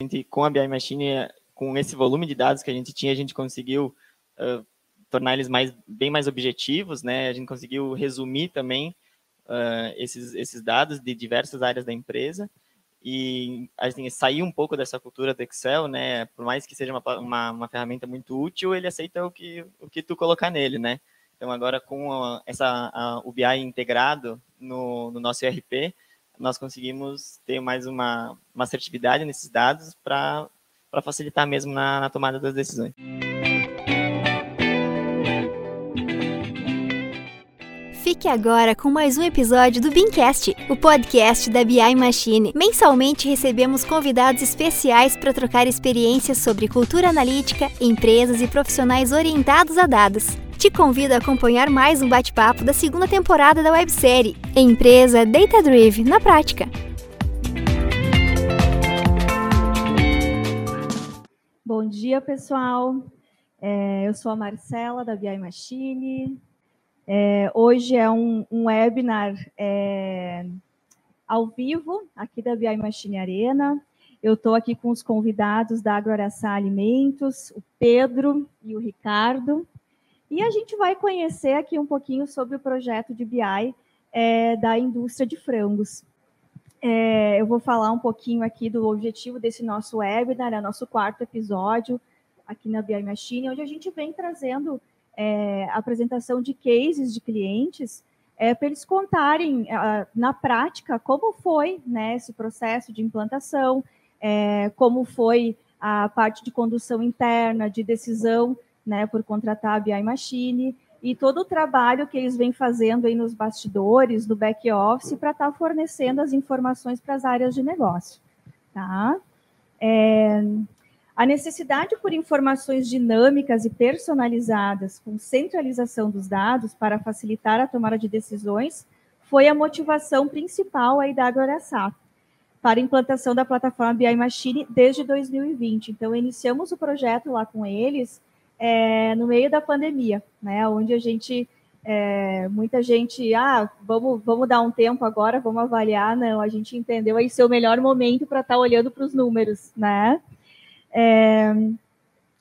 gente, com a BI Machine, com esse volume de dados que a gente tinha, a gente conseguiu uh, tornar eles mais, bem mais objetivos, né? A gente conseguiu resumir também uh, esses, esses dados de diversas áreas da empresa e assim, sair um pouco dessa cultura do Excel, né? Por mais que seja uma, uma, uma, ferramenta muito útil, ele aceita o que, o que tu colocar nele, né? Então agora com a, essa, a, o BI integrado no, no nosso ERP, nós conseguimos ter mais uma, uma assertividade nesses dados para facilitar mesmo na, na tomada das decisões. Fique agora com mais um episódio do Beancast, o podcast da BI Machine. Mensalmente recebemos convidados especiais para trocar experiências sobre cultura analítica, empresas e profissionais orientados a dados. Te convido a acompanhar mais um bate-papo da segunda temporada da websérie Empresa Data Drive na prática. Bom dia, pessoal. É, eu sou a Marcela da BI Machine. É, hoje é um, um webinar é, ao vivo, aqui da BI Machine Arena. Eu estou aqui com os convidados da Agroaraçá Alimentos, o Pedro e o Ricardo. E a gente vai conhecer aqui um pouquinho sobre o projeto de BI é, da indústria de frangos. É, eu vou falar um pouquinho aqui do objetivo desse nosso webinar, é nosso quarto episódio aqui na BI Machine, onde a gente vem trazendo é, apresentação de cases de clientes é, para eles contarem na prática como foi né, esse processo de implantação, é, como foi a parte de condução interna, de decisão né, por contratar a BI Machine e todo o trabalho que eles vêm fazendo aí nos bastidores, no back office, para estar tá fornecendo as informações para as áreas de negócio. Tá? É, a necessidade por informações dinâmicas e personalizadas com centralização dos dados para facilitar a tomada de decisões foi a motivação principal aí da AgroAraçá para a implantação da plataforma BI Machine desde 2020. Então, iniciamos o projeto lá com eles é, no meio da pandemia, né, onde a gente, é, muita gente, ah, vamos, vamos dar um tempo agora, vamos avaliar. Não, a gente entendeu aí ser o melhor momento para estar tá olhando para os números, né? É,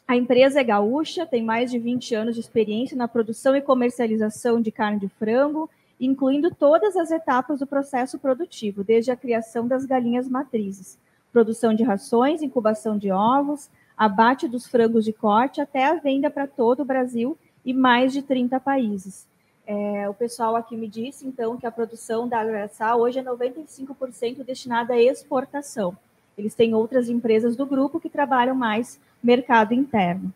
a empresa é gaúcha, tem mais de 20 anos de experiência na produção e comercialização de carne de frango, incluindo todas as etapas do processo produtivo, desde a criação das galinhas matrizes, produção de rações, incubação de ovos, abate dos frangos de corte, até a venda para todo o Brasil e mais de 30 países. É, o pessoal aqui me disse, então, que a produção da Agraçal hoje é 95% destinada à exportação. Eles têm outras empresas do grupo que trabalham mais mercado interno.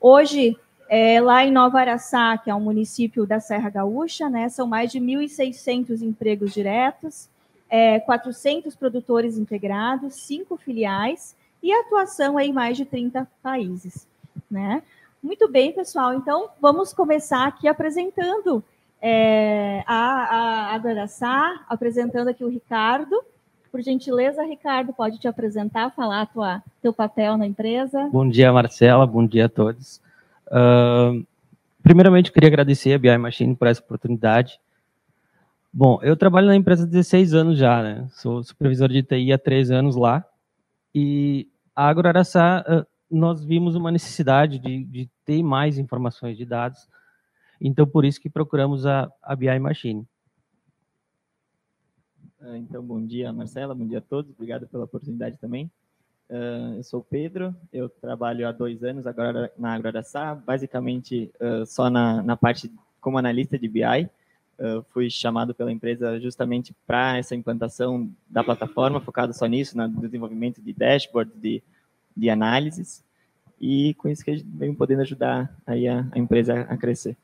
Hoje, é, lá em Nova Araçá, que é um município da Serra Gaúcha, né, são mais de 1.600 empregos diretos, é, 400 produtores integrados, cinco filiais e atuação em mais de 30 países. Né? Muito bem, pessoal. Então, vamos começar aqui apresentando é, a, a, a Araçá, apresentando aqui o Ricardo, por gentileza, Ricardo, pode te apresentar, falar tua, teu papel na empresa. Bom dia, Marcela, bom dia a todos. Uh, primeiramente, queria agradecer a BI Machine por essa oportunidade. Bom, eu trabalho na empresa há 16 anos já, né? Sou supervisor de TI há 3 anos lá. E a AgroAraçá, uh, nós vimos uma necessidade de, de, ter mais informações de dados. Então, por isso que procuramos a, a BI Machine. Ah, então, bom dia, Marcela, bom dia a todos, obrigado pela oportunidade também. Uh, eu sou o Pedro, eu trabalho há dois anos agora na Agroaraçá, basicamente só na, na parte como analista de BI. Uh, fui chamado pela empresa justamente para essa implantação da plataforma, focado só nisso, no desenvolvimento de dashboard, de, de análises, e com isso que vem podendo ajudar aí a, a empresa a crescer.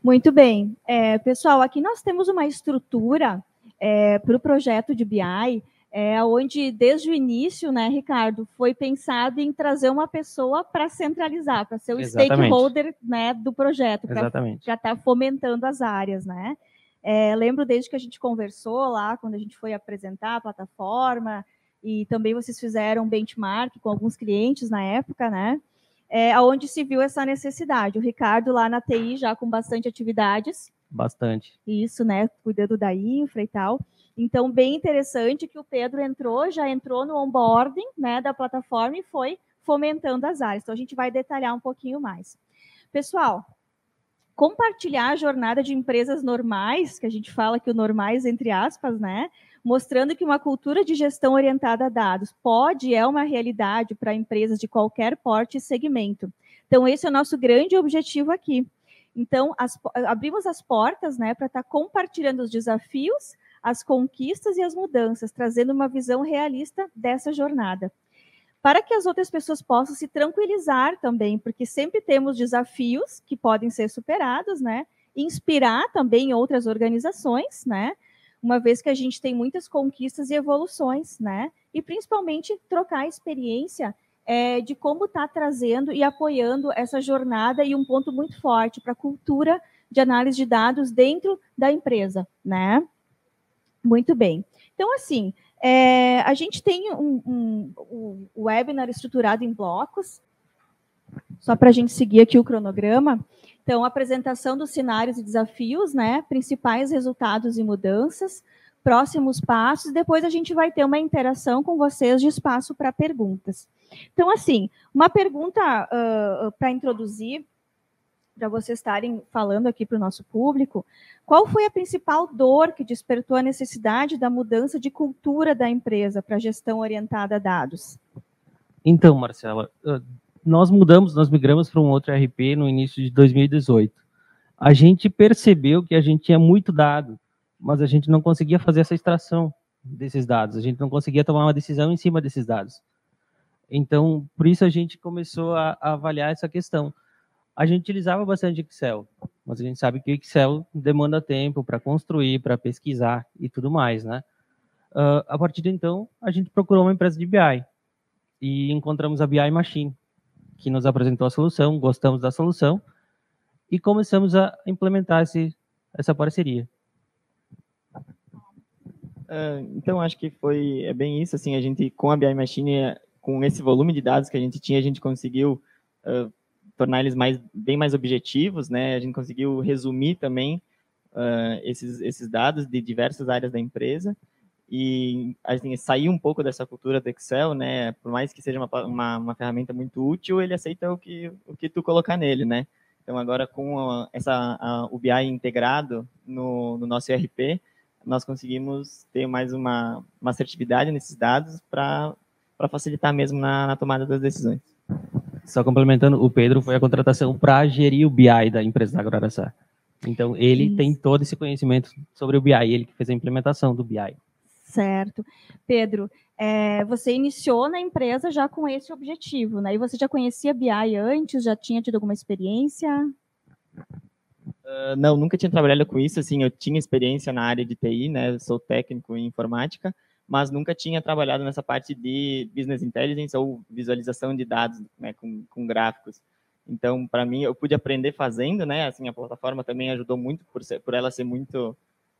Muito bem. É, pessoal, aqui nós temos uma estrutura é, para o projeto de BI, é, onde desde o início, né, Ricardo, foi pensado em trazer uma pessoa para centralizar, para ser o Exatamente. stakeholder né, do projeto, para já estar tá fomentando as áreas, né? É, lembro desde que a gente conversou lá, quando a gente foi apresentar a plataforma, e também vocês fizeram benchmark com alguns clientes na época, né? é, onde se viu essa necessidade. O Ricardo lá na TI já com bastante atividades, Bastante. Isso, né? Cuidando da infra e tal. Então, bem interessante que o Pedro entrou, já entrou no onboarding né, da plataforma e foi fomentando as áreas. Então, a gente vai detalhar um pouquinho mais. Pessoal, compartilhar a jornada de empresas normais, que a gente fala que o normais entre aspas, né? Mostrando que uma cultura de gestão orientada a dados pode é uma realidade para empresas de qualquer porte e segmento. Então, esse é o nosso grande objetivo aqui. Então, as, abrimos as portas né, para estar tá compartilhando os desafios, as conquistas e as mudanças, trazendo uma visão realista dessa jornada para que as outras pessoas possam se tranquilizar também, porque sempre temos desafios que podem ser superados, né? Inspirar também outras organizações, né? Uma vez que a gente tem muitas conquistas e evoluções, né? E principalmente trocar experiência é, de como está trazendo e apoiando essa jornada e um ponto muito forte para a cultura de análise de dados dentro da empresa, né? Muito bem. Então, assim, é, a gente tem um, um, um, webinar estruturado em blocos, só para a gente seguir aqui o cronograma. Então, apresentação dos cenários e desafios, né? Principais resultados e mudanças, próximos passos, depois a gente vai ter uma interação com vocês de espaço para perguntas. Então, assim, uma pergunta uh, para introduzir para vocês estarem falando aqui para o nosso público, qual foi a principal dor que despertou a necessidade da mudança de cultura da empresa para gestão orientada a dados? Então, Marcela, nós mudamos, nós migramos para um outro RP no início de 2018. A gente percebeu que a gente tinha muito dado, mas a gente não conseguia fazer essa extração desses dados, a gente não conseguia tomar uma decisão em cima desses dados. Então, por isso a gente começou a, a avaliar essa questão a gente utilizava bastante Excel, mas a gente sabe que Excel demanda tempo para construir, para pesquisar e tudo mais, né? Uh, a partir de então, a gente procurou uma empresa de BI e encontramos a BI Machine, que nos apresentou a solução, gostamos da solução e começamos a implementar esse, essa parceria. Uh, então, acho que foi é bem isso, assim, a gente, com a BI Machine, com esse volume de dados que a gente tinha, a gente conseguiu uh, tornar eles mais, bem mais objetivos, né? A gente conseguiu resumir também uh, esses, esses dados de diversas áreas da empresa e a gente sair um pouco dessa cultura do Excel, né? Por mais que seja uma, uma, uma, ferramenta muito útil, ele aceita o que, o que tu colocar nele, né? Então, agora com a, essa, a, o BI integrado no, no nosso ERP, nós conseguimos ter mais uma, uma assertividade nesses dados para facilitar mesmo na, na tomada das decisões. Só complementando, o Pedro foi a contratação para gerir o BI da empresa da Agraraçá. Então, ele Isso. tem todo esse conhecimento sobre o BI, ele que fez a implementação do BI. Certo. Pedro, é, você iniciou na empresa já com esse objetivo, né? E você já conhecia BI antes? Já tinha tido alguma experiência? Uh, não, nunca tinha trabalhado com isso. Assim, eu tinha experiência na área de TI, né? Sou técnico em informática, mas nunca tinha trabalhado nessa parte de business intelligence ou visualização de dados né, com, com gráficos. Então, para mim, eu pude aprender fazendo, né? Assim, a plataforma também ajudou muito por, ser, por ela ser muito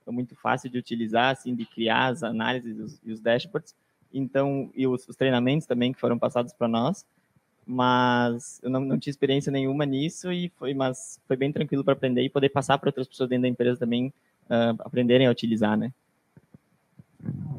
muito fácil de utilizar, assim, de criar as análises os, e os dashboards. Então, e os, os treinamentos também que foram passados para nós. Mas eu não, não tinha experiência nenhuma nisso e foi, mas foi bem tranquilo para aprender e poder passar para outras pessoas dentro da empresa também uh, aprenderem a utilizar, né?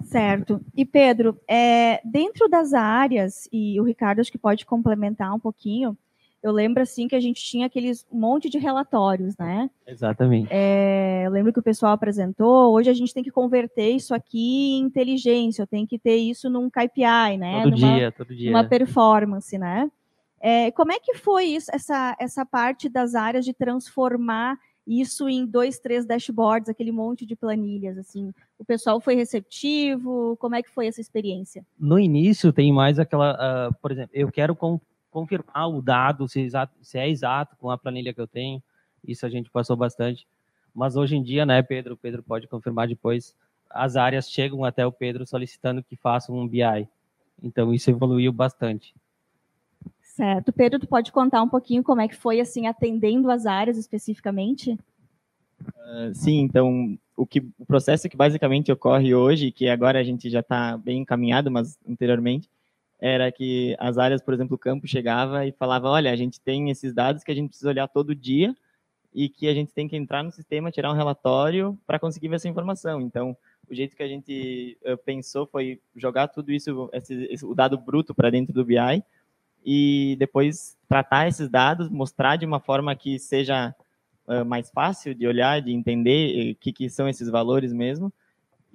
Certo. E Pedro, é, dentro das áreas, e o Ricardo acho que pode complementar um pouquinho, eu lembro assim que a gente tinha aqueles monte de relatórios, né? Exatamente. É, eu lembro que o pessoal apresentou. Hoje a gente tem que converter isso aqui em inteligência, eu tenho que ter isso num KPI, né? Todo Numa, dia, todo dia. Uma performance, né? É, como é que foi isso, essa, essa parte das áreas de transformar isso em dois, três dashboards, aquele monte de planilhas, assim. O pessoal foi receptivo? Como é que foi essa experiência? No início tem mais aquela, uh, por exemplo, eu quero confirmar o dado se, exato, se, é exato com a planilha que eu tenho. Isso a gente passou bastante. Mas hoje em dia, né, Pedro, Pedro pode confirmar depois, as áreas chegam até o Pedro solicitando que faça um BI. Então isso evoluiu bastante. Certo. Pedro, tu pode contar um pouquinho como é que foi assim atendendo as áreas especificamente? Uh, sim, então o que o processo que basicamente ocorre hoje, que agora a gente já está bem encaminhado, mas anteriormente era que as áreas, por exemplo, o campo chegava e falava, olha, a gente tem esses dados que a gente precisa olhar todo dia e que a gente tem que entrar no sistema, tirar um relatório para conseguir ver essa informação. Então, o jeito que a gente uh, pensou foi jogar tudo isso, esse, esse, o dado bruto para dentro do BI e depois tratar esses dados, mostrar de uma forma que seja uh, mais fácil de olhar, de entender o que, que são esses valores mesmo.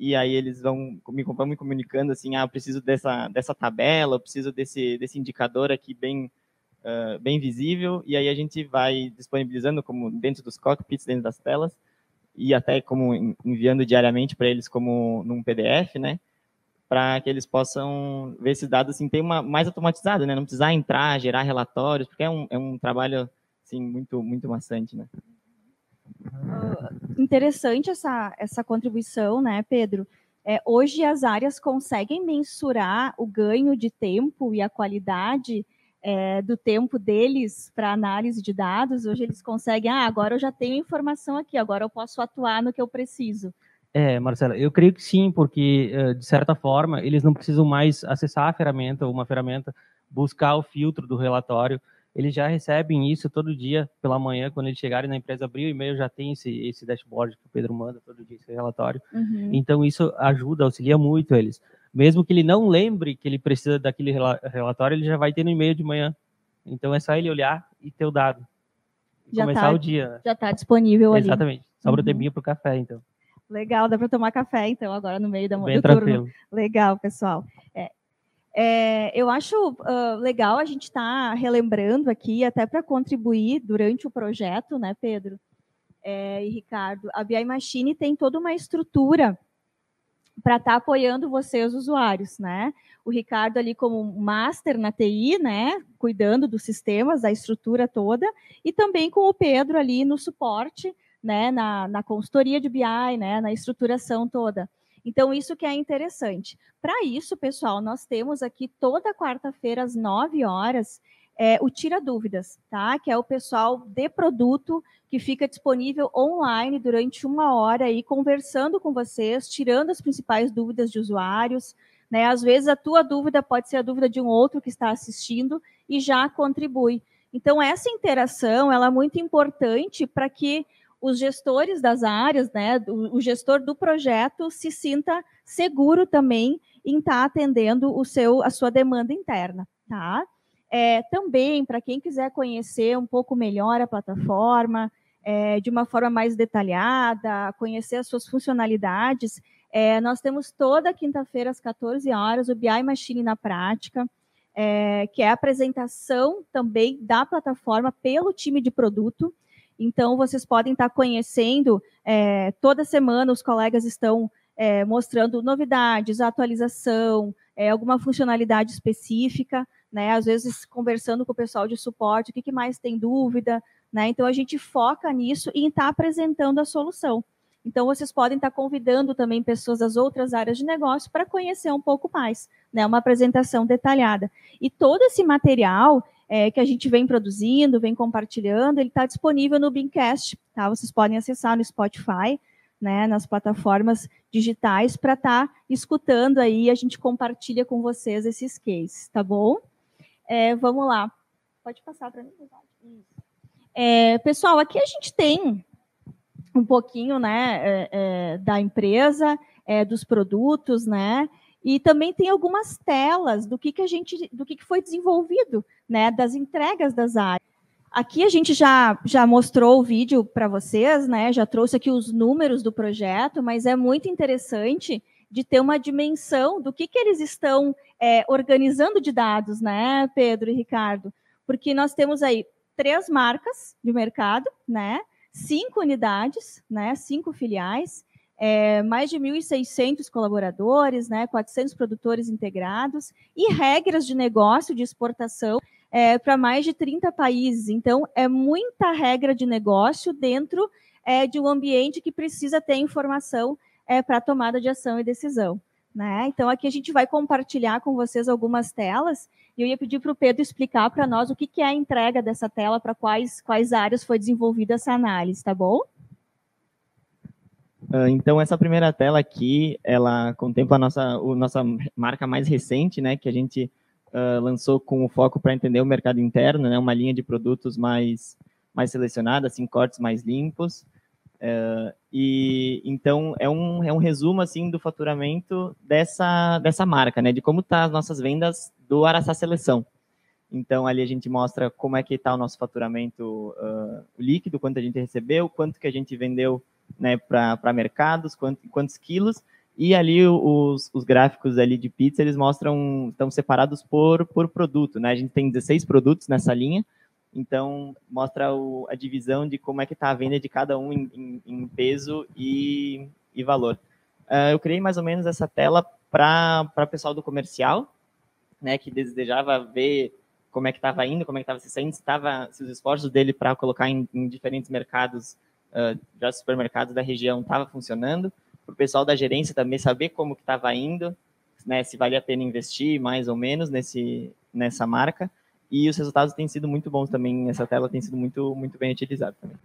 E aí eles vão me, vão me comunicando assim, ah, eu preciso dessa, dessa tabela, eu preciso desse, desse indicador aqui bem, uh, bem visível. E aí a gente vai disponibilizando como dentro dos cockpits, dentro das telas, e até como enviando diariamente para eles como num PDF, né? Para que eles possam ver esses dados assim, tem uma mais automatizado, né? Não precisar entrar, gerar relatórios, porque é um, é um trabalho assim muito muito maçante, né? Interessante essa essa contribuição, né, Pedro? É, hoje as áreas conseguem mensurar o ganho de tempo e a qualidade é, do tempo deles para análise de dados, hoje eles conseguem, ah, agora eu já tenho informação aqui, agora eu posso atuar no que eu preciso. É, Marcela, eu creio que sim, porque, eh, de certa forma, eles não precisam mais acessar a ferramenta, uma ferramenta, buscar o filtro do relatório, eles já recebem isso todo dia pela manhã, quando eles chegarem na empresa, abrir o e-mail, já tem esse, esse dashboard que o Pedro manda todo dia, esse relatório. Uhum. Então, isso ajuda, auxilia muito eles mesmo que ele não lembre que ele precisa daquele relatório, ele já vai ter no e-mail de manhã. Então é só ele olhar e ter o dado. E já começar tá, o dia. Né? Já está disponível ali. Exatamente. Sobra uhum. o tempinho para o café, então. Legal, dá para tomar café, então, agora no meio da Bem do tranquilo. turno. Legal, pessoal. É, é, eu acho uh, legal a gente estar tá relembrando aqui, até para contribuir durante o projeto, né, Pedro é, e Ricardo? A BI Machine tem toda uma estrutura para estar tá apoiando vocês, usuários, né? O Ricardo ali como master na TI, né? Cuidando dos sistemas, da estrutura toda, e também com o Pedro ali no suporte, né? Na, na consultoria de BI, né? Na estruturação toda. Então, isso que é interessante. Para isso, pessoal, nós temos aqui toda quarta-feira, às 9 horas, é, o Tira Dúvidas, tá? Que é o pessoal de produto que fica disponível online durante uma hora aí, conversando com vocês, tirando as principais dúvidas de usuários. Né? Às vezes a tua dúvida pode ser a dúvida de um outro que está assistindo e já contribui. Então, essa interação ela é muito importante para que os gestores das áreas, né, o, gestor do projeto se sinta seguro também em estar tá atendendo o seu, a sua demanda interna, tá? É, também, para quem quiser conhecer um pouco melhor a plataforma, é, de uma forma mais detalhada, conhecer as suas funcionalidades, é, nós temos toda quinta-feira, às 14 horas, o BI Machine na prática, é, que é a apresentação também da plataforma pelo time de produto. Então, vocês podem estar conhecendo, é, toda semana os colegas estão é, mostrando novidades, atualização, é, alguma funcionalidade específica né? Às vezes conversando com o pessoal de suporte, o que, que mais tem dúvida, né? Então a gente foca nisso e está apresentando a solução. Então vocês podem estar convidando também pessoas das outras áreas de negócio para conhecer um pouco mais, né? Uma apresentação detalhada. E todo esse material é, que a gente vem produzindo, vem compartilhando, ele está disponível no Beamcast, tá? Vocês podem acessar no Spotify, né? Nas plataformas digitais para estar tá escutando aí, a gente compartilha com vocês esses cases, tá bom? É, vamos lá. Pode passar para mim, é, pessoal, aqui a gente tem um pouquinho né, é, é, da empresa, é, dos produtos, né? E também tem algumas telas do que, que a gente, do que, que foi desenvolvido, né? Das entregas das áreas. Aqui a gente já, já mostrou o vídeo para vocês, né? Já trouxe aqui os números do projeto, mas é muito interessante de ter uma dimensão do que, que eles estão é, organizando de dados, né, Pedro e Ricardo? Porque nós temos aí três marcas de mercado, né? Cinco unidades, né? Cinco filiais, é, mais de 1.600 colaboradores, né? 400 produtores integrados e regras de negócio de exportação é, para mais de 30 países. Então, é muita regra de negócio dentro é, de um ambiente que precisa ter informação é, para tomada de ação e decisão. Né? Então, aqui a gente vai compartilhar com vocês algumas telas, e eu ia pedir para o Pedro explicar para nós o que, que é a entrega dessa tela, para quais, quais áreas foi desenvolvida essa análise, tá bom? Uh, então, essa primeira tela aqui, ela contempla a nossa, nossa marca mais recente, né, que a gente uh, lançou com o foco para entender o mercado interno, né, uma linha de produtos mais mais selecionada, assim, cortes mais limpos. Uh, e então é um, é um resumo assim do faturamento dessa, dessa marca, né? De como tá as nossas vendas do Araçá Seleção. Então ali a gente mostra como é que está o nosso faturamento uh, líquido, quanto a gente recebeu, quanto que a gente vendeu né, para mercados, quanto, quantos quilos, e ali os, os gráficos ali de pizza, eles mostram, estão separados por, por produto, né? A gente tem 16 produtos nessa linha, então mostra o, a divisão de como é que está a venda de cada um em, em, em peso e, e valor. Uh, eu criei mais ou menos essa tela para o pessoal do comercial, né, que desejava ver como é que estava indo, como é que estava se saindo, se, tava, se os esforços dele para colocar em, em, diferentes mercados, uh, já supermercados da região, estava funcionando, para o pessoal da gerência também saber como que estava indo, né, se valia a pena investir mais ou menos nesse, nessa marca, e os resultados têm sido muito bons também, essa tela tem sido muito, muito bem utilizada também.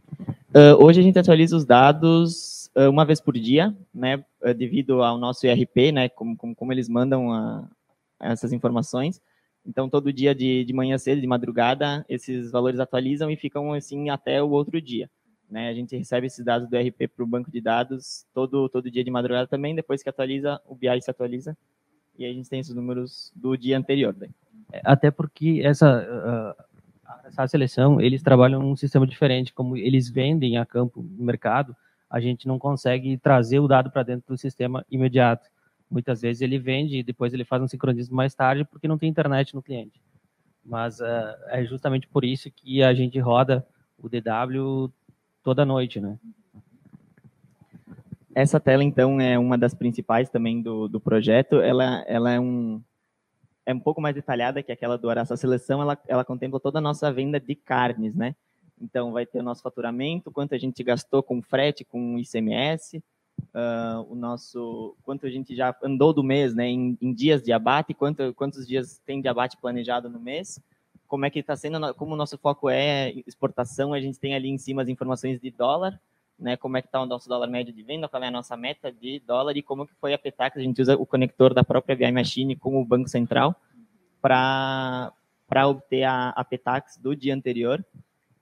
Uh, hoje a gente atualiza os dados uh, uma vez por dia, né, devido ao nosso ERP, né, como, como, como eles mandam a, essas informações, então, todo dia de, de manhã cedo, de madrugada, esses valores atualizam e ficam assim até o outro dia. Né? A gente recebe esses dados do RP para o banco de dados todo, todo dia de madrugada também. Depois que atualiza, o BI se atualiza e a gente tem esses números do dia anterior. Né? Até porque essa, uh, essa seleção, eles trabalham num sistema diferente. Como eles vendem a campo no mercado, a gente não consegue trazer o dado para dentro do sistema imediato. Muitas vezes ele vende e depois ele faz um sincronismo mais tarde porque não tem internet no cliente. Mas uh, é justamente por isso que a gente roda o DW toda noite, né? Essa tela, então, é uma das principais também do, do projeto. Ela, ela é um é um pouco mais detalhada que aquela do Araça Seleção. Ela, ela contempla toda a nossa venda de carnes, né? Então, vai ter o nosso faturamento, quanto a gente gastou com frete, com ICMS, uh, o nosso quanto a gente já andou do mês, né, em, em dias de abate, quanto, quantos dias tem de abate planejado no mês, como é que está sendo, como o nosso foco é exportação, a gente tem ali em cima as informações de dólar, né, como é que está o nosso dólar médio de venda, qual é a nossa meta de dólar e como que foi a Petax, a gente usa o conector da própria VI Machine com o Banco Central para obter a, a Petax do dia anterior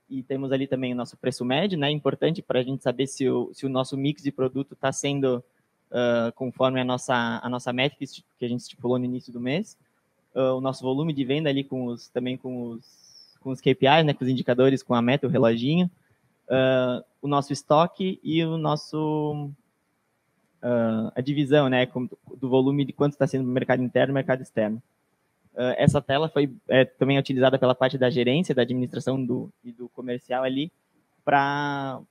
e temos ali também o nosso preço médio, né? Importante para a gente saber se o, se o nosso mix de produto está sendo uh, conforme a nossa, a nossa métrica que a gente estipulou no início do mês. Uh, o nosso volume de venda ali com os, também com os, com os KPIs, né? Com os indicadores, com a meta, o reloginho. Uh, o nosso estoque e o nosso a divisão, né? Do volume de quanto está sendo no mercado interno e mercado externo. Uh, essa tela foi é, também utilizada pela parte da gerência, da administração do, e do comercial ali, para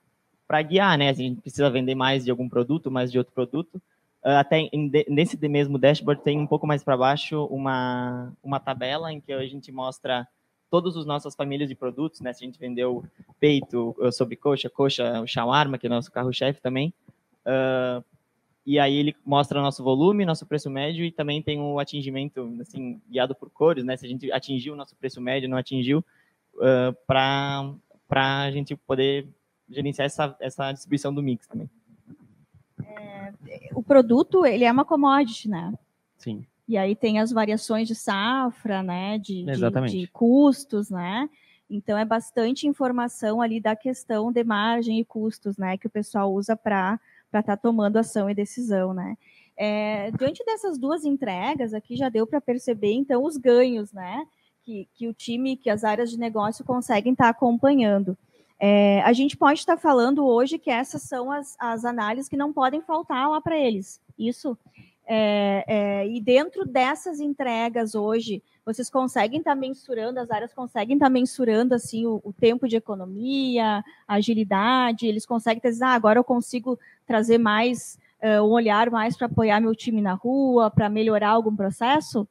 guiar, né? A gente precisa vender mais de algum produto, mais de outro produto. Uh, até nesse mesmo dashboard tem um pouco mais para baixo uma, uma tabela em que a gente mostra todas as nossas famílias de produtos, né? Se a gente vendeu peito, sobrecoxa, coxa, o shawarma, que é nosso carro-chefe também, uh, e aí ele mostra nosso volume, nosso preço médio e também tem o atingimento, assim, guiado por cores, né? Se a gente atingiu o nosso preço médio, não atingiu, uh, para a gente poder gerenciar essa, essa distribuição do mix também. É, o produto, ele é uma commodity, né? Sim. E aí tem as variações de safra, né? De, de, de custos, né? Então é bastante informação ali da questão de margem e custos, né? Que o pessoal usa para para estar tá tomando ação e decisão, né? É, diante dessas duas entregas aqui já deu para perceber então os ganhos, né? Que, que o time, que as áreas de negócio conseguem estar tá acompanhando. É, a gente pode estar falando hoje que essas são as, as análises que não podem faltar lá para eles. Isso. É, é, e dentro dessas entregas hoje, vocês conseguem estar mensurando, as áreas conseguem estar mensurando assim o, o, tempo de economia, a agilidade, eles conseguem dizer, ah, agora eu consigo trazer mais, uh, um olhar mais para apoiar meu time na rua, para melhorar algum processo?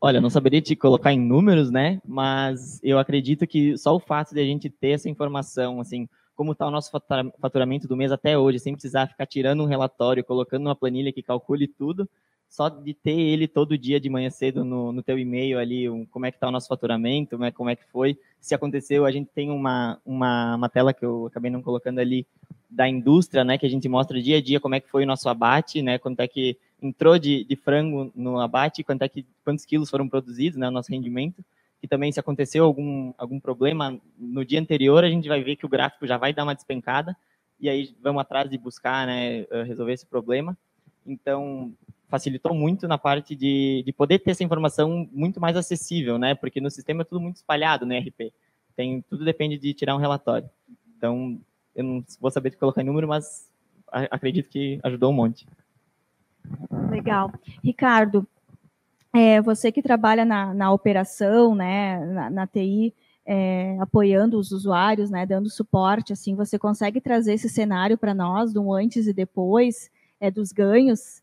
Olha, não saberia te colocar em números, né? Mas eu acredito que só o fato de a gente ter essa informação, assim, como está o nosso faturamento do mês até hoje, sem precisar ficar tirando um relatório, colocando uma planilha que calcule tudo, só de ter ele todo dia de manhã cedo no, no teu e-mail ali, um, como é que está o nosso faturamento, né, como é que foi, se aconteceu, a gente tem uma, uma, uma tela que eu acabei não colocando ali, da indústria, né, que a gente mostra dia a dia como é que foi o nosso abate, né, quanto é que entrou de, de frango no abate, quanto é que, quantos quilos foram produzidos, né, o nosso rendimento, que também se aconteceu algum, algum problema no dia anterior, a gente vai ver que o gráfico já vai dar uma despencada, e aí vamos atrás de buscar né, eh, resolver esse problema. Então, facilitou muito na parte de, de poder ter essa informação muito mais acessível, né? Porque no sistema é tudo muito espalhado no RP. Tem, tudo depende de tirar um relatório. Então, eu não vou saber colocar em número, mas acredito que ajudou um monte. Legal. Ricardo, é, você que trabalha na, na operação, né, na, na TI, é, apoiando os usuários, né, dando suporte, assim, você consegue trazer esse cenário para nós, do antes e depois, é, dos ganhos?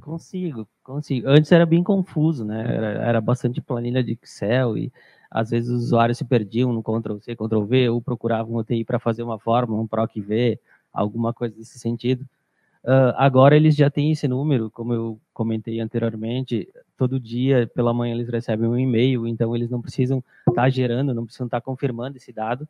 Consigo, consigo. Antes era bem confuso, né, era, era bastante planilha de Excel e às vezes os usuários se perdiam no Ctrl-C, Ctrl-V, ou procuravam o TI para fazer uma fórmula, um PROC-V, alguma coisa desse sentido. Uh, agora eles já têm esse número, como eu comentei anteriormente, todo dia pela manhã eles recebem um e-mail, então eles não precisam estar tá gerando, não precisam estar tá confirmando esse dado,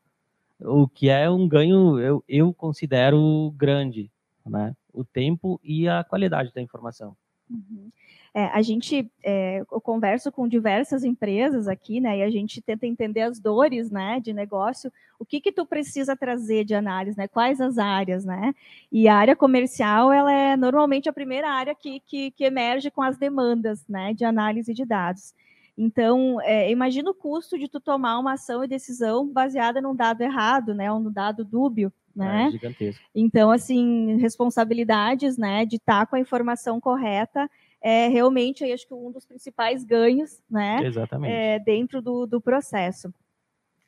o que é um ganho, eu, eu considero grande, né? o tempo e a qualidade da informação. Uhum. É, a gente, é, eu converso com diversas empresas aqui, né, e a gente tenta entender as dores, né, de negócio, o que que tu precisa trazer de análise, né, quais as áreas, né, e a área comercial, ela é normalmente a primeira área que, que, que emerge com as demandas, né, de análise de dados. Então, é, imagina o custo de tu tomar uma ação e decisão baseada num dado errado, né, ou num dado dúbio, né? É gigantesco. Então, assim, responsabilidades, né, de estar com a informação correta é realmente, aí, acho que um dos principais ganhos, né? Exatamente. É, dentro do, do processo.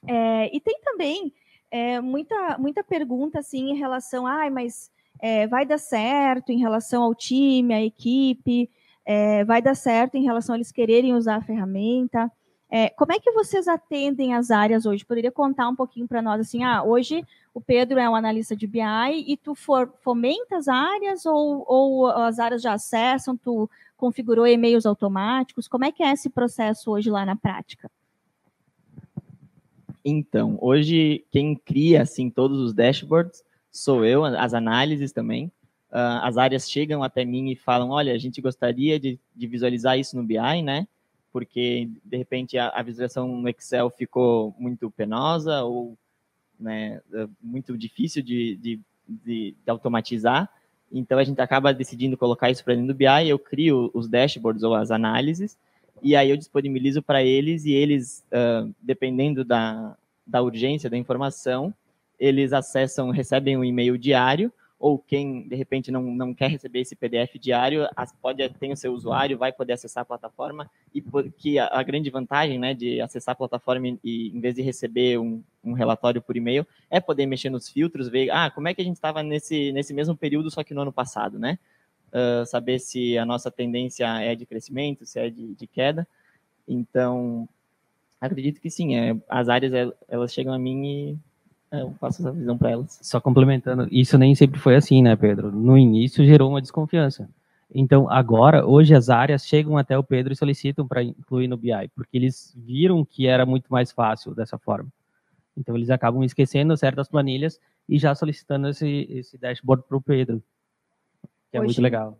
É, e tem também é, muita, muita pergunta, assim, em relação, ai, ah, mas é, vai dar certo em relação ao time, à equipe, é, vai dar certo em relação a eles quererem usar a ferramenta. É, como é que vocês atendem as áreas hoje? Poderia contar um pouquinho para nós, assim, ah, hoje o Pedro é um analista de BI e tu for, fomenta as áreas ou, ou as áreas já acessam, tu configurou e-mails automáticos? Como é que é esse processo hoje lá na prática? Então, hoje quem cria assim todos os dashboards sou eu, as análises também. Uh, as áreas chegam até mim e falam, olha, a gente gostaria de, de visualizar isso no BI, né? Porque de repente a, a, visualização no Excel ficou muito penosa ou né, muito difícil de, de, de, de automatizar. Então a gente acaba decidindo colocar isso para dentro do BI, eu crio os dashboards ou as análises, e aí eu disponibilizo para eles, e eles, uh, dependendo da, da urgência da informação, eles acessam, recebem um e-mail diário, ou quem de repente não, não quer receber esse PDF diário, pode ter o seu usuário, vai poder acessar a plataforma e que a, a grande vantagem, né, de acessar a plataforma e em vez de receber um, um relatório por e-mail, é poder mexer nos filtros, ver, ah, como é que a gente estava nesse nesse mesmo período só que no ano passado, né? Uh, saber se a nossa tendência é de crescimento, se é de, de queda. Então, acredito que sim. É, as áreas elas chegam a mim e eu passo essa visão para elas. Só complementando, isso nem sempre foi assim, né, Pedro? No início gerou uma desconfiança. Então, agora, hoje as áreas chegam até o Pedro e solicitam para incluir no BI, porque eles viram que era muito mais fácil dessa forma. Então, eles acabam esquecendo certas planilhas e já solicitando esse, esse dashboard para o Pedro, que é hoje, muito legal.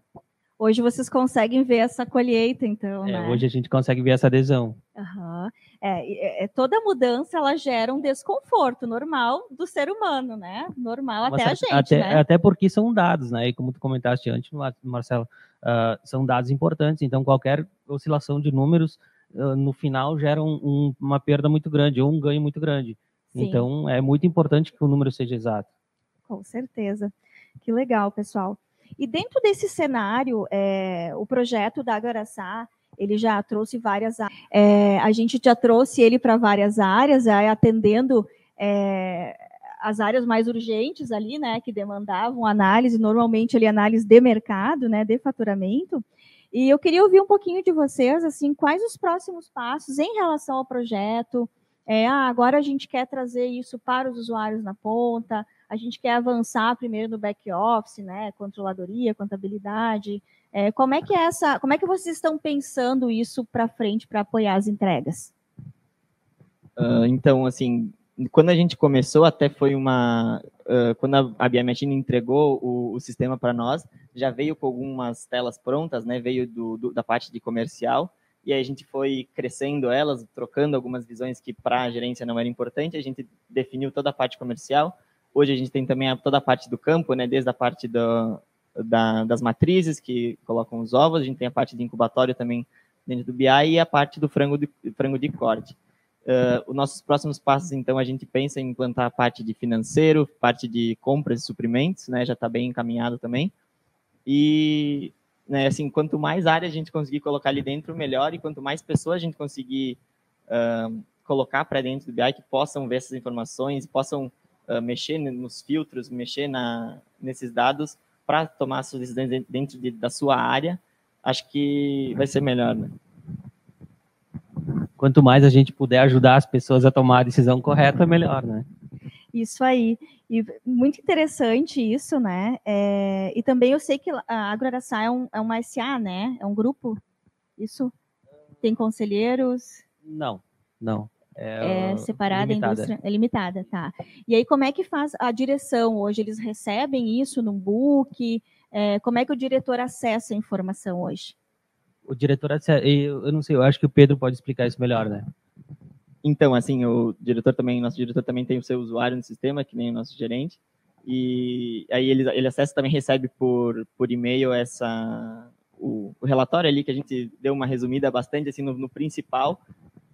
Hoje vocês conseguem ver essa colheita, então, é, né? Hoje a gente consegue ver essa adesão. Uhum. É, é, toda mudança, ela gera um desconforto normal do ser humano, né? Normal Mas até a gente, até, né? Até porque são dados, né? E como tu comentaste antes, Marcelo, uh, são dados importantes, então qualquer oscilação de números, uh, no final, gera um, um, uma perda muito grande, ou um ganho muito grande. Sim. Então, é muito importante que o número seja exato. Com certeza. Que legal, pessoal. E dentro desse cenário, é, o projeto da Agaraçá, ele já trouxe várias é, a gente já trouxe ele para várias áreas, é, atendendo é, as áreas mais urgentes ali, né, que demandavam análise, normalmente ali análise de mercado, né, de faturamento. E eu queria ouvir um pouquinho de vocês, assim, quais os próximos passos em relação ao projeto? É, ah, agora a gente quer trazer isso para os usuários na ponta, a gente quer avançar primeiro no back office, né, controladoria, contabilidade. É, como é que é essa, como é que vocês estão pensando isso para frente para apoiar as entregas? Uh, então, assim, quando a gente começou, até foi uma, uh, quando a, BI Machine entregou o, o sistema para nós, já veio com algumas telas prontas, né, veio do, do, da parte de comercial e aí a gente foi crescendo elas, trocando algumas visões que para a gerência não era importante, a gente definiu toda a parte comercial. Hoje a gente tem também a, toda a parte do campo, né, desde a parte do, da, das matrizes que colocam os ovos, a gente tem a parte de incubatório também dentro do BI e a parte do frango de, frango de corte. Uh, os nossos próximos passos, então, a gente pensa em implantar a parte de financeiro, parte de compras e suprimentos, né, já está bem encaminhado também. E né, assim, quanto mais área a gente conseguir colocar ali dentro, melhor, e quanto mais pessoas a gente conseguir uh, colocar para dentro do BI que possam ver essas informações, possam uh, mexer nos filtros, mexer na, nesses dados para tomar suas decisões dentro de, da sua área, acho que vai ser melhor, né? Quanto mais a gente puder ajudar as pessoas a tomar a decisão correta, melhor, né? Isso aí. E muito interessante isso, né? É, e também eu sei que a AgroAraçá é, um, é uma SA, né? É um grupo? Isso? Tem conselheiros? Não, não. É, é separada limitada. a indústria? É limitada, tá. E aí, como é que faz a direção hoje? Eles recebem isso no book? É, como é que o diretor acessa a informação hoje? O diretor acessa, eu, eu não sei, eu acho que o Pedro pode explicar isso melhor, né? Então, assim, o diretor também, nosso diretor também tem o seu usuário no sistema, que nem o nosso gerente, e aí ele, ele acessa também recebe por, por e-mail essa o, o, relatório ali que a gente deu uma resumida bastante assim no, no principal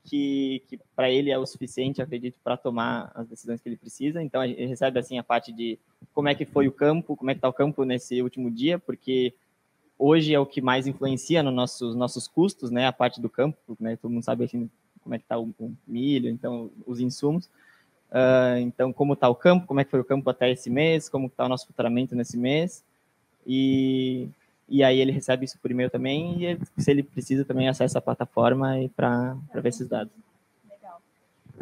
que, que para ele é o suficiente acredito para tomar as decisões que ele precisa então ele recebe assim a parte de como é que foi o campo como é que está o campo nesse último dia porque hoje é o que mais influencia nos nossos nossos custos né a parte do campo né todo mundo sabe assim como é que está o, o, milho, então os insumos. Uh, então, como está o campo, como é que foi o campo até esse mês, como está o nosso faturamento nesse mês. E, e aí ele recebe isso por e-mail também, e se ele precisa também acessa a plataforma para ver esses dados. Legal.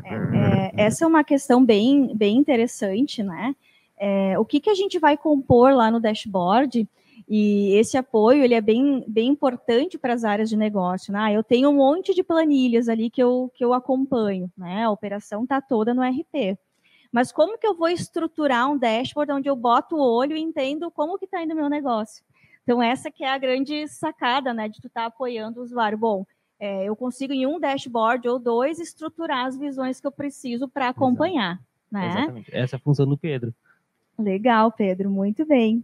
É, é, essa é uma questão bem, bem interessante, né? É, o que, que a gente vai compor lá no dashboard e esse apoio ele é bem, bem importante para as áreas de negócio. Né? Eu tenho um monte de planilhas ali que eu, que eu acompanho, né? a operação está toda no RP. Mas como que eu vou estruturar um dashboard onde eu boto o olho e entendo como que está indo o meu negócio? Então, essa que é a grande sacada né, de tu estar tá apoiando o usuário. Bom, é, eu consigo em um dashboard ou dois estruturar as visões que eu preciso para acompanhar. Né? Exatamente. Essa é a função do Pedro. Legal, Pedro, muito bem.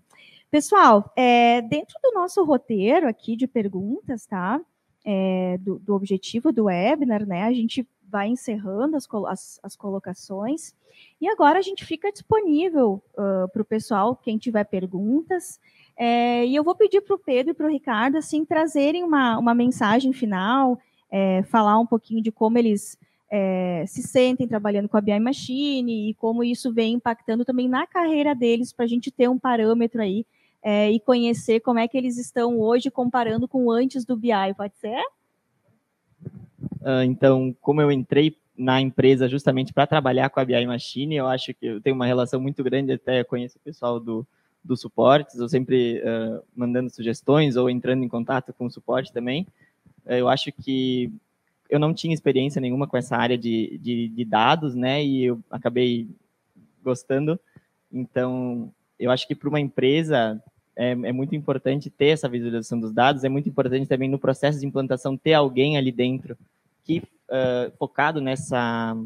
Pessoal, é, dentro do nosso roteiro aqui de perguntas, tá? É, do, do, objetivo do webinar, né? A gente vai encerrando as, as, as colocações e agora a gente fica disponível uh, para o pessoal, quem tiver perguntas. É, e eu vou pedir para o Pedro e para o Ricardo assim trazerem uma, uma mensagem final, é, falar um pouquinho de como eles é, se sentem trabalhando com a BI Machine e como isso vem impactando também na carreira deles, para a gente ter um parâmetro aí é, e conhecer como é que eles estão hoje comparando com antes do BI, pode ser? Uh, então, como eu entrei na empresa justamente para trabalhar com a BI Machine, eu acho que eu tenho uma relação muito grande, até conheço o pessoal do, do suporte, eu sempre uh, mandando sugestões ou entrando em contato com o suporte também. Uh, eu acho que eu não tinha experiência nenhuma com essa área de, de, de dados, né, e eu acabei gostando. Então, eu acho que para uma empresa é, é, muito importante ter essa visualização dos dados, é muito importante também no processo de implantação ter alguém ali dentro que uh, focado nessa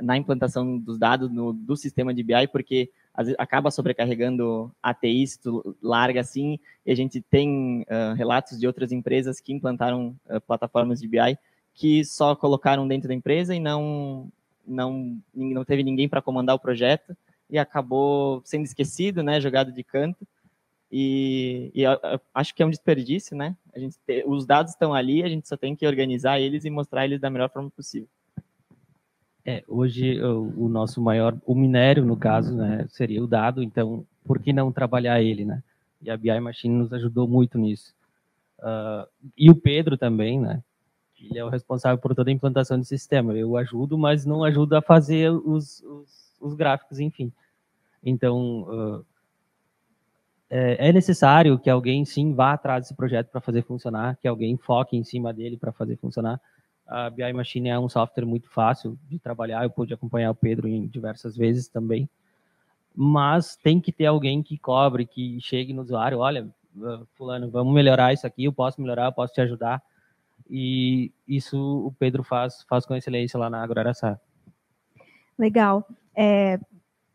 na implantação dos dados no, do sistema de BI, porque acaba sobrecarregando a TI, se tu larga assim, e a gente tem uh, relatos de outras empresas que implantaram uh, plataformas de BI que só colocaram dentro da empresa e não não não teve ninguém para comandar o projeto e acabou sendo esquecido, né, jogado de canto. E, e acho que é um desperdício, né? A gente te, os dados estão ali, a gente só tem que organizar eles e mostrar eles da melhor forma possível. É, hoje o, o nosso maior, o minério no caso, né, seria o dado. Então, por que não trabalhar ele, né? E a BI Machine nos ajudou muito nisso. Uh, e o Pedro também, né? Ele é o responsável por toda a implantação do sistema. Eu ajudo, mas não ajudo a fazer os, os, os gráficos, enfim. Então, uh, é, é necessário que alguém sim vá atrás desse projeto para fazer funcionar, que alguém foque em cima dele para fazer funcionar. A BI Machine é um software muito fácil de trabalhar, eu pude acompanhar o Pedro em diversas vezes também, mas tem que ter alguém que cobre, que chegue no usuário, olha, fulano, vamos melhorar isso aqui, eu posso melhorar, eu posso te ajudar. e isso o Pedro faz, faz com excelência lá na Agroaraçá. Legal. É,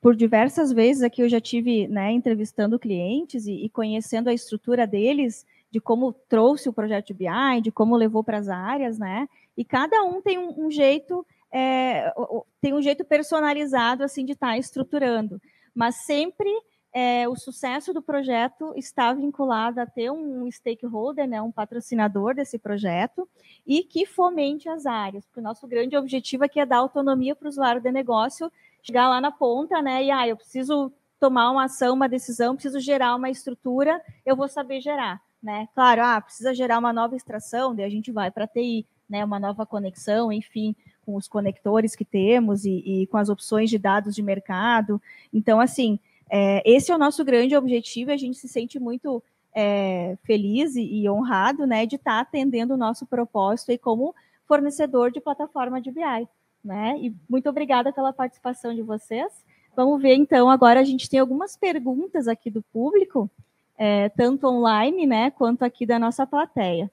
por diversas vezes aqui eu já tive né, entrevistando clientes e, e, conhecendo a estrutura deles, de como trouxe o projeto BI, de como levou para as áreas, né? E cada um tem um, um jeito, é, tem um jeito personalizado assim de estar tá estruturando, mas sempre é, o sucesso do projeto está vinculado a ter um stakeholder, né, um patrocinador desse projeto, e que fomente as áreas, porque o nosso grande objetivo aqui é dar autonomia para o usuário de negócio, chegar lá na ponta, né, e ah, eu preciso tomar uma ação, uma decisão, preciso gerar uma estrutura, eu vou saber gerar, né? Claro, ah, precisa gerar uma nova extração, daí a gente vai para TI, né, uma nova conexão, enfim, com os conectores que temos e, e com as opções de dados de mercado. Então, assim, é, esse é o nosso grande objetivo, a gente se sente muito é, feliz e, e, honrado né, de estar atendendo o nosso propósito aí como fornecedor de plataforma de BI. Né? E muito obrigada pela participação de vocês. Vamos ver, então, agora a gente tem algumas perguntas aqui do público, é, tanto online, né, quanto aqui da nossa plateia.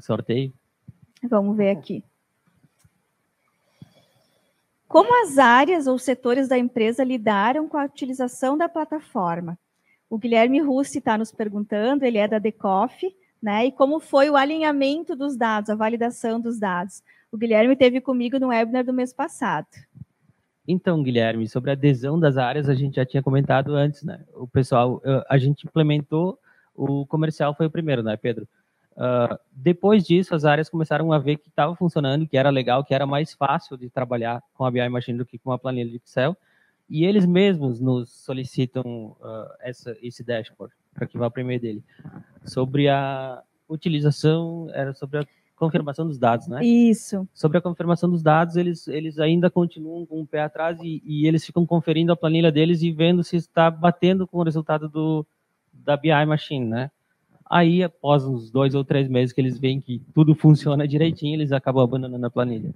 Sorteio. Vamos ver aqui. Como as áreas ou setores da empresa lidaram com a utilização da plataforma? O Guilherme Russi está nos perguntando, ele é da Decoff, né? E como foi o alinhamento dos dados, a validação dos dados? O Guilherme teve comigo no webinar do mês passado. Então, Guilherme, sobre a adesão das áreas, a gente já tinha comentado antes, né? O pessoal, a gente implementou, o comercial foi o primeiro, né, Pedro? Uh, depois disso, as áreas começaram a ver que estava funcionando, que era legal, que era mais fácil de trabalhar com a BI Machine do que com uma planilha de Excel. E eles mesmos nos solicitam uh, essa, esse dashboard, para que vá primeiro dele. Sobre a utilização, era sobre a confirmação dos dados, né? Isso. Sobre a confirmação dos dados, eles, eles ainda continuam com o pé atrás e, e eles ficam conferindo a planilha deles e vendo se está batendo com o resultado do, da BI Machine, né? Aí, após uns dois ou três meses que eles veem que tudo funciona direitinho, eles acabam abandonando a planilha.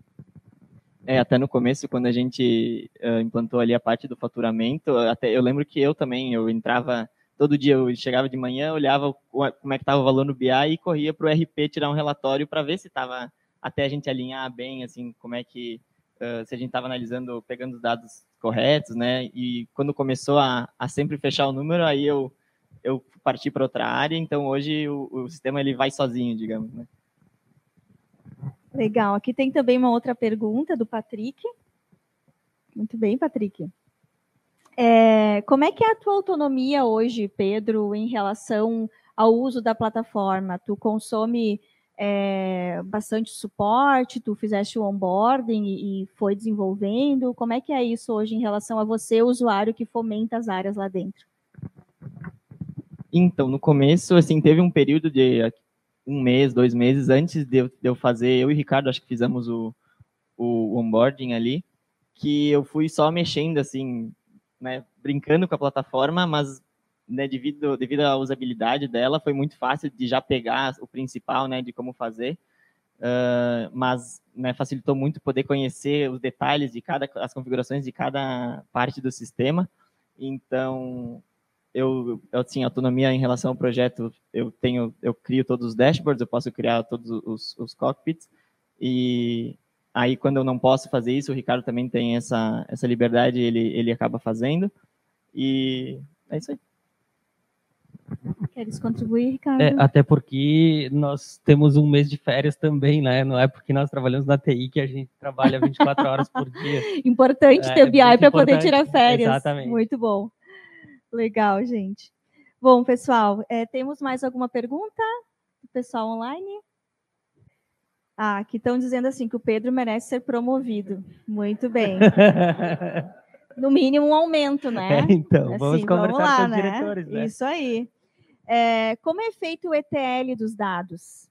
É, até no começo, quando a gente uh, implantou ali a parte do faturamento, até eu lembro que eu também, eu entrava todo dia, eu chegava de manhã, olhava como é que estava o valor no BI e corria para o RP tirar um relatório para ver se estava, até a gente alinhar bem, assim, como é que, uh, se a gente estava analisando, pegando os dados corretos, né, e quando começou a, a sempre fechar o número, aí eu eu parti para outra área, então hoje o, o, sistema ele vai sozinho, digamos, né? Legal. Aqui tem também uma outra pergunta do Patrick. Muito bem, Patrick. É, como é que é a tua autonomia hoje, Pedro, em relação ao uso da plataforma? Tu consome é, bastante suporte, tu fizeste o onboarding e, e foi desenvolvendo. Como é que é isso hoje em relação a você, usuário que fomenta as áreas lá dentro? Então, no começo, assim, teve um período de um mês, dois meses antes de eu, de eu fazer, eu e Ricardo, acho que fizemos o, o onboarding ali, que eu fui só mexendo, assim, né, brincando com a plataforma, mas né, devido, devido à usabilidade dela, foi muito fácil de já pegar o principal, né, de como fazer, uh, mas né, facilitou muito poder conhecer os detalhes de cada, as configurações de cada parte do sistema. Então, eu, eu assim, autonomia em relação ao projeto, eu tenho, eu crio todos os dashboards, eu posso criar todos os, os cockpits, e aí quando eu não posso fazer isso, o Ricardo também tem essa, essa liberdade, ele, ele acaba fazendo, e é isso aí. Queres contribuir, Ricardo? É, até porque nós temos um mês de férias também, né? Não é porque nós trabalhamos na TI que a gente trabalha 24 horas por dia. Importante é, ter BI para poder tirar férias. Exatamente. Muito bom. Legal, gente. Bom, pessoal, é, temos mais alguma pergunta do pessoal online? Ah, aqui estão dizendo assim que o Pedro merece ser promovido. Muito bem. No mínimo um aumento, né? É, então, assim, vamos conversar vamos lá, com os né? diretores. Né? Isso aí. É, como é feito o ETL dos dados?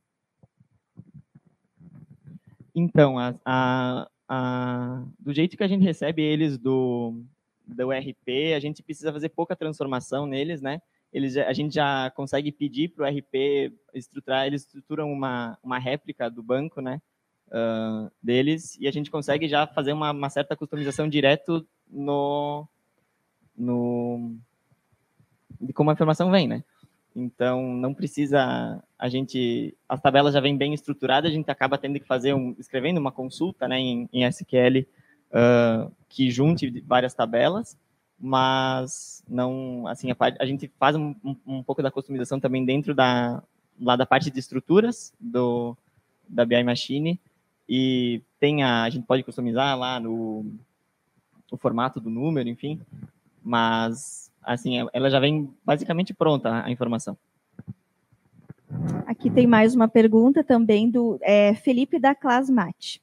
Então, a, a, a, do jeito que a gente recebe eles do, do RP, a gente precisa fazer pouca transformação neles, né? Eles, a gente já consegue pedir para o RP estruturar, eles estruturam uma, uma réplica do banco, né? Uh, deles, e a gente consegue já fazer uma, uma certa customização direto no, no de como a informação vem, né? Então, não precisa a gente, as tabelas já vêm bem estruturadas, a gente acaba tendo que fazer um, escrevendo uma consulta, né, em, em SQL uh, que junte várias tabelas, mas não, assim, a, a gente faz um, um, pouco da customização também dentro da, lá da parte de estruturas do, da BI Machine, e tem a, a gente pode customizar lá no o formato do número, enfim, mas assim, ela já vem basicamente pronta a informação. Aqui tem mais uma pergunta também do é, Felipe da Clasmate.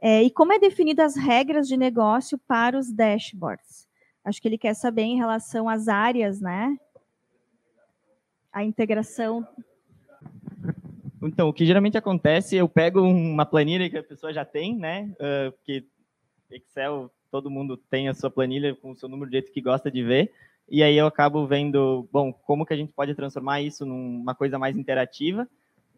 É, e como é definida as regras de negócio para os dashboards? Acho que ele quer saber em relação às áreas, né? A integração. Então, o que geralmente acontece, eu pego uma planilha que a pessoa já tem, né? Uh, porque Excel, todo mundo tem a sua planilha com o seu número de jeito que gosta de ver. E aí eu acabo vendo, bom, como que a gente pode transformar isso numa coisa mais interativa.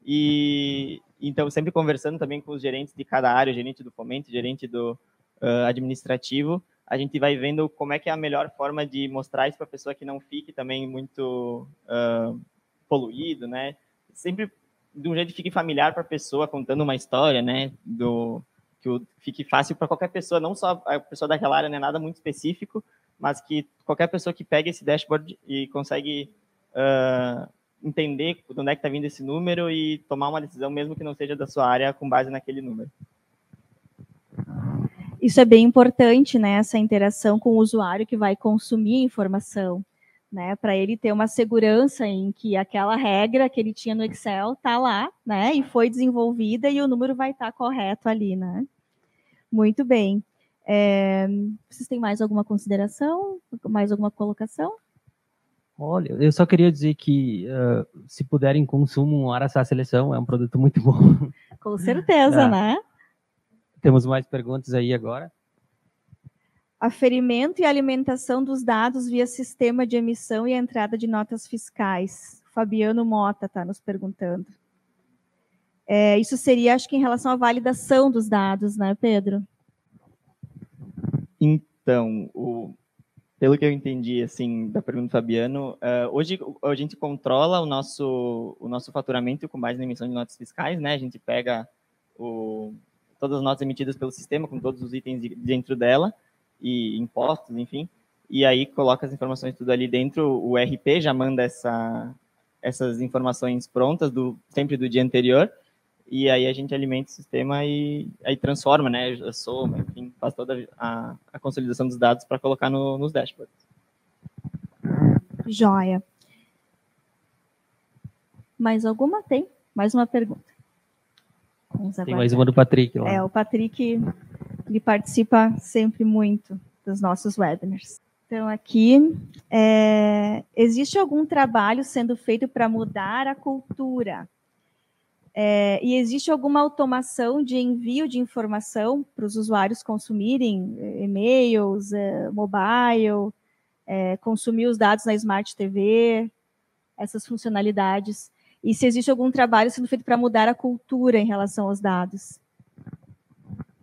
E então sempre conversando também com os gerentes de cada área, gerente do fomento, gerente do uh, administrativo, a gente vai vendo como é que é a melhor forma de mostrar isso para a pessoa que não fique também muito uh, poluído, né? Sempre de um jeito que fique familiar para a pessoa contando uma história, né? Do que fique fácil para qualquer pessoa, não só a pessoa daquela área, né? Nada muito específico, mas que qualquer pessoa que pegue esse dashboard e consegue uh, entender de onde é que está vindo esse número e tomar uma decisão, mesmo que não seja da sua área, com base naquele número. Isso é bem importante, né? Essa interação com o usuário que vai consumir a informação, né? Para ele ter uma segurança em que aquela regra que ele tinha no Excel está lá, né? E foi desenvolvida e o número vai estar tá correto ali, né? Muito bem. É, vocês têm mais alguma consideração? Mais alguma colocação? Olha, eu só queria dizer que uh, se puderem consumo um Araçá Seleção, é um produto muito bom. Com certeza, é. né? Temos mais perguntas aí agora. Aferimento e alimentação dos dados via sistema de emissão e entrada de notas fiscais. Fabiano Mota está nos perguntando. É, isso seria, acho que, em relação à validação dos dados, né, Pedro? Então, o, pelo que eu entendi assim da pergunta do Fabiano, uh, hoje a gente controla o nosso o nosso faturamento com base na emissão de notas fiscais, né? A gente pega o, todas as notas emitidas pelo sistema com todos os itens dentro dela e impostos, enfim, e aí coloca as informações tudo ali dentro. O RP já manda essa essas informações prontas do sempre do dia anterior e aí a gente alimenta o sistema e aí transforma, né, a soma, enfim, faz toda a, a consolidação dos dados para colocar no, nos dashboards. Joia. Mais alguma? Tem? Mais uma pergunta. Tem mais uma do Patrick. Lá. É, o Patrick, ele participa sempre muito dos nossos webinars. Então, aqui, é, existe algum trabalho sendo feito para mudar a cultura é, e existe alguma automação de envio de informação para os usuários consumirem é, e-mails, é, mobile, é, consumir os dados na Smart TV, essas funcionalidades? E se existe algum trabalho sendo feito para mudar a cultura em relação aos dados?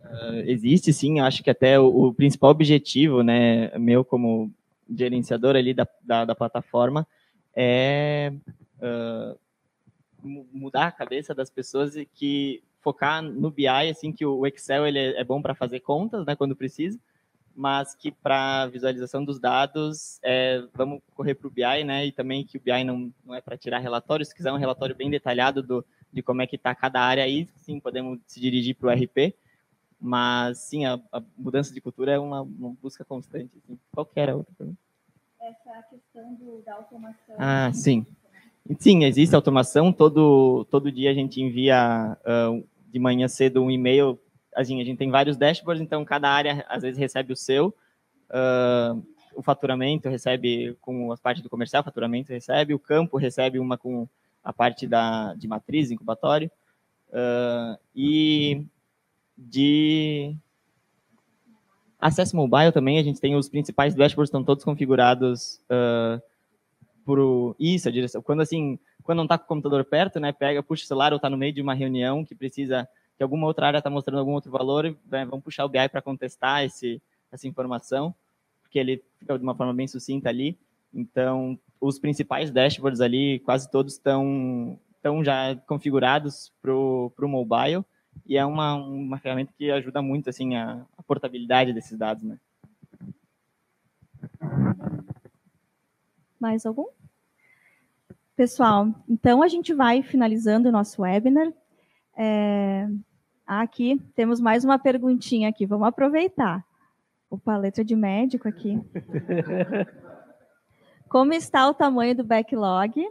Uh, existe sim, acho que até o, o, principal objetivo, né, meu como gerenciador ali da, da, da plataforma é uh, mudar a cabeça das pessoas e que focar no BI, assim, que o Excel ele é, é bom para fazer contas, né, quando precisa, mas que para visualização dos dados, é, vamos correr para o BI, né, e também que o BI não, não é para tirar relatório, se quiser um relatório bem detalhado do, de como é que está cada área aí, sim, podemos se dirigir para o RP, mas sim, a, a, mudança de cultura é uma, uma busca constante, assim. qualquer outra. Essa questão do, da automação. Ah, sim. Sim, existe automação. Todo, todo dia a gente envia uh, de manhã cedo um e-mail. Assim, a gente tem vários dashboards, então cada área às vezes recebe o seu. Uh, o faturamento recebe com a parte do comercial, faturamento recebe, o campo recebe uma com a parte da, de matriz, incubatório. Uh, e de acesso mobile também, a gente tem os principais dashboards, estão todos configurados uh, pro isso, a direção. Quando assim, quando não está com o computador perto, né, pega, puxa o celular ou está no meio de uma reunião que precisa que alguma outra área está mostrando algum outro valor, né, vamos puxar o BI para contestar esse essa informação, porque ele fica de uma forma bem sucinta ali. Então, os principais dashboards ali, quase todos estão estão já configurados para o mobile e é uma, uma ferramenta que ajuda muito assim a, a portabilidade desses dados, né? Mais algum? Pessoal, então a gente vai finalizando o nosso webinar. É... Aqui temos mais uma perguntinha aqui, vamos aproveitar. Opa, letra de médico aqui. Como está o tamanho do backlog?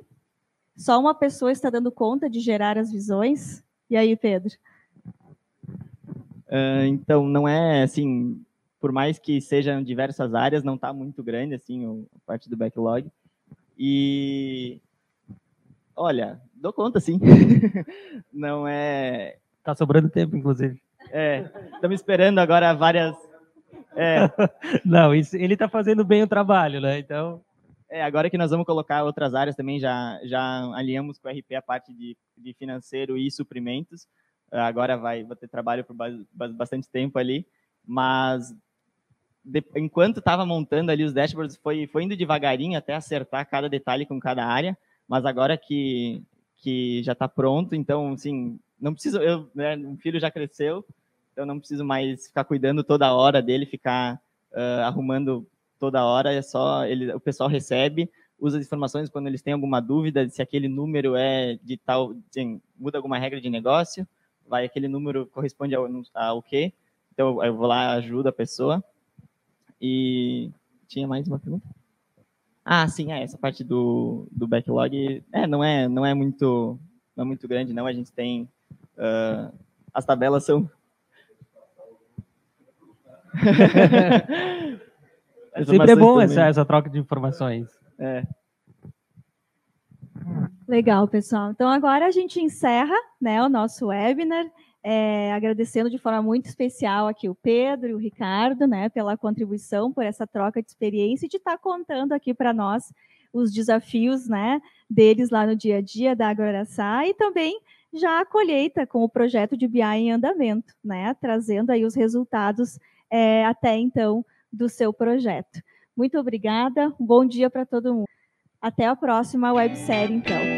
Só uma pessoa está dando conta de gerar as visões? E aí, Pedro? Uh, então, não é assim, por mais que sejam diversas áreas, não está muito grande assim a parte do backlog. E olha, dou conta sim. não é. Tá sobrando tempo, inclusive. É, estamos esperando agora várias. É. não, isso, ele está fazendo bem o trabalho, né? Então. É, agora que nós vamos colocar outras áreas também, já, já alinhamos com o RP a parte de, de financeiro e suprimentos. Agora vai, vai ter trabalho por bastante tempo ali, mas de, enquanto estava montando ali os dashboards, foi, foi indo devagarinho até acertar cada detalhe com cada área, mas agora que, que já está pronto, então, assim, não preciso, eu, né, o filho já cresceu, então não preciso mais ficar cuidando toda hora dele, ficar uh, arrumando toda hora, é só ele, o pessoal recebe, usa as informações quando eles têm alguma dúvida se aquele número é de tal, assim, muda alguma regra de negócio, vai aquele número corresponde ao, ao quê? Então eu vou lá ajuda a pessoa. E tinha mais uma pergunta? Ah, sim, é, essa parte do, do backlog é, não é não é muito não é muito grande, não. A gente tem uh, as tabelas são Sempre é bom essa, essa troca de informações. É. Legal, pessoal. Então agora a gente encerra né, o nosso webinar, é, agradecendo de forma muito especial aqui o Pedro e o Ricardo, né, pela contribuição, por essa troca de experiência e de estar contando aqui para nós os desafios, né, deles lá no dia a dia da Agroaraçá e também já a colheita com o projeto de BI em andamento, né, trazendo aí os resultados é, até então do seu projeto. Muito obrigada, um bom dia para todo mundo. Até a próxima websérie, então.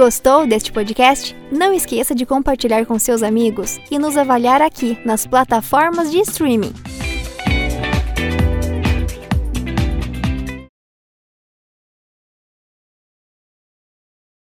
Gostou deste podcast? Não esqueça de compartilhar com seus amigos e nos avaliar aqui nas plataformas de streaming.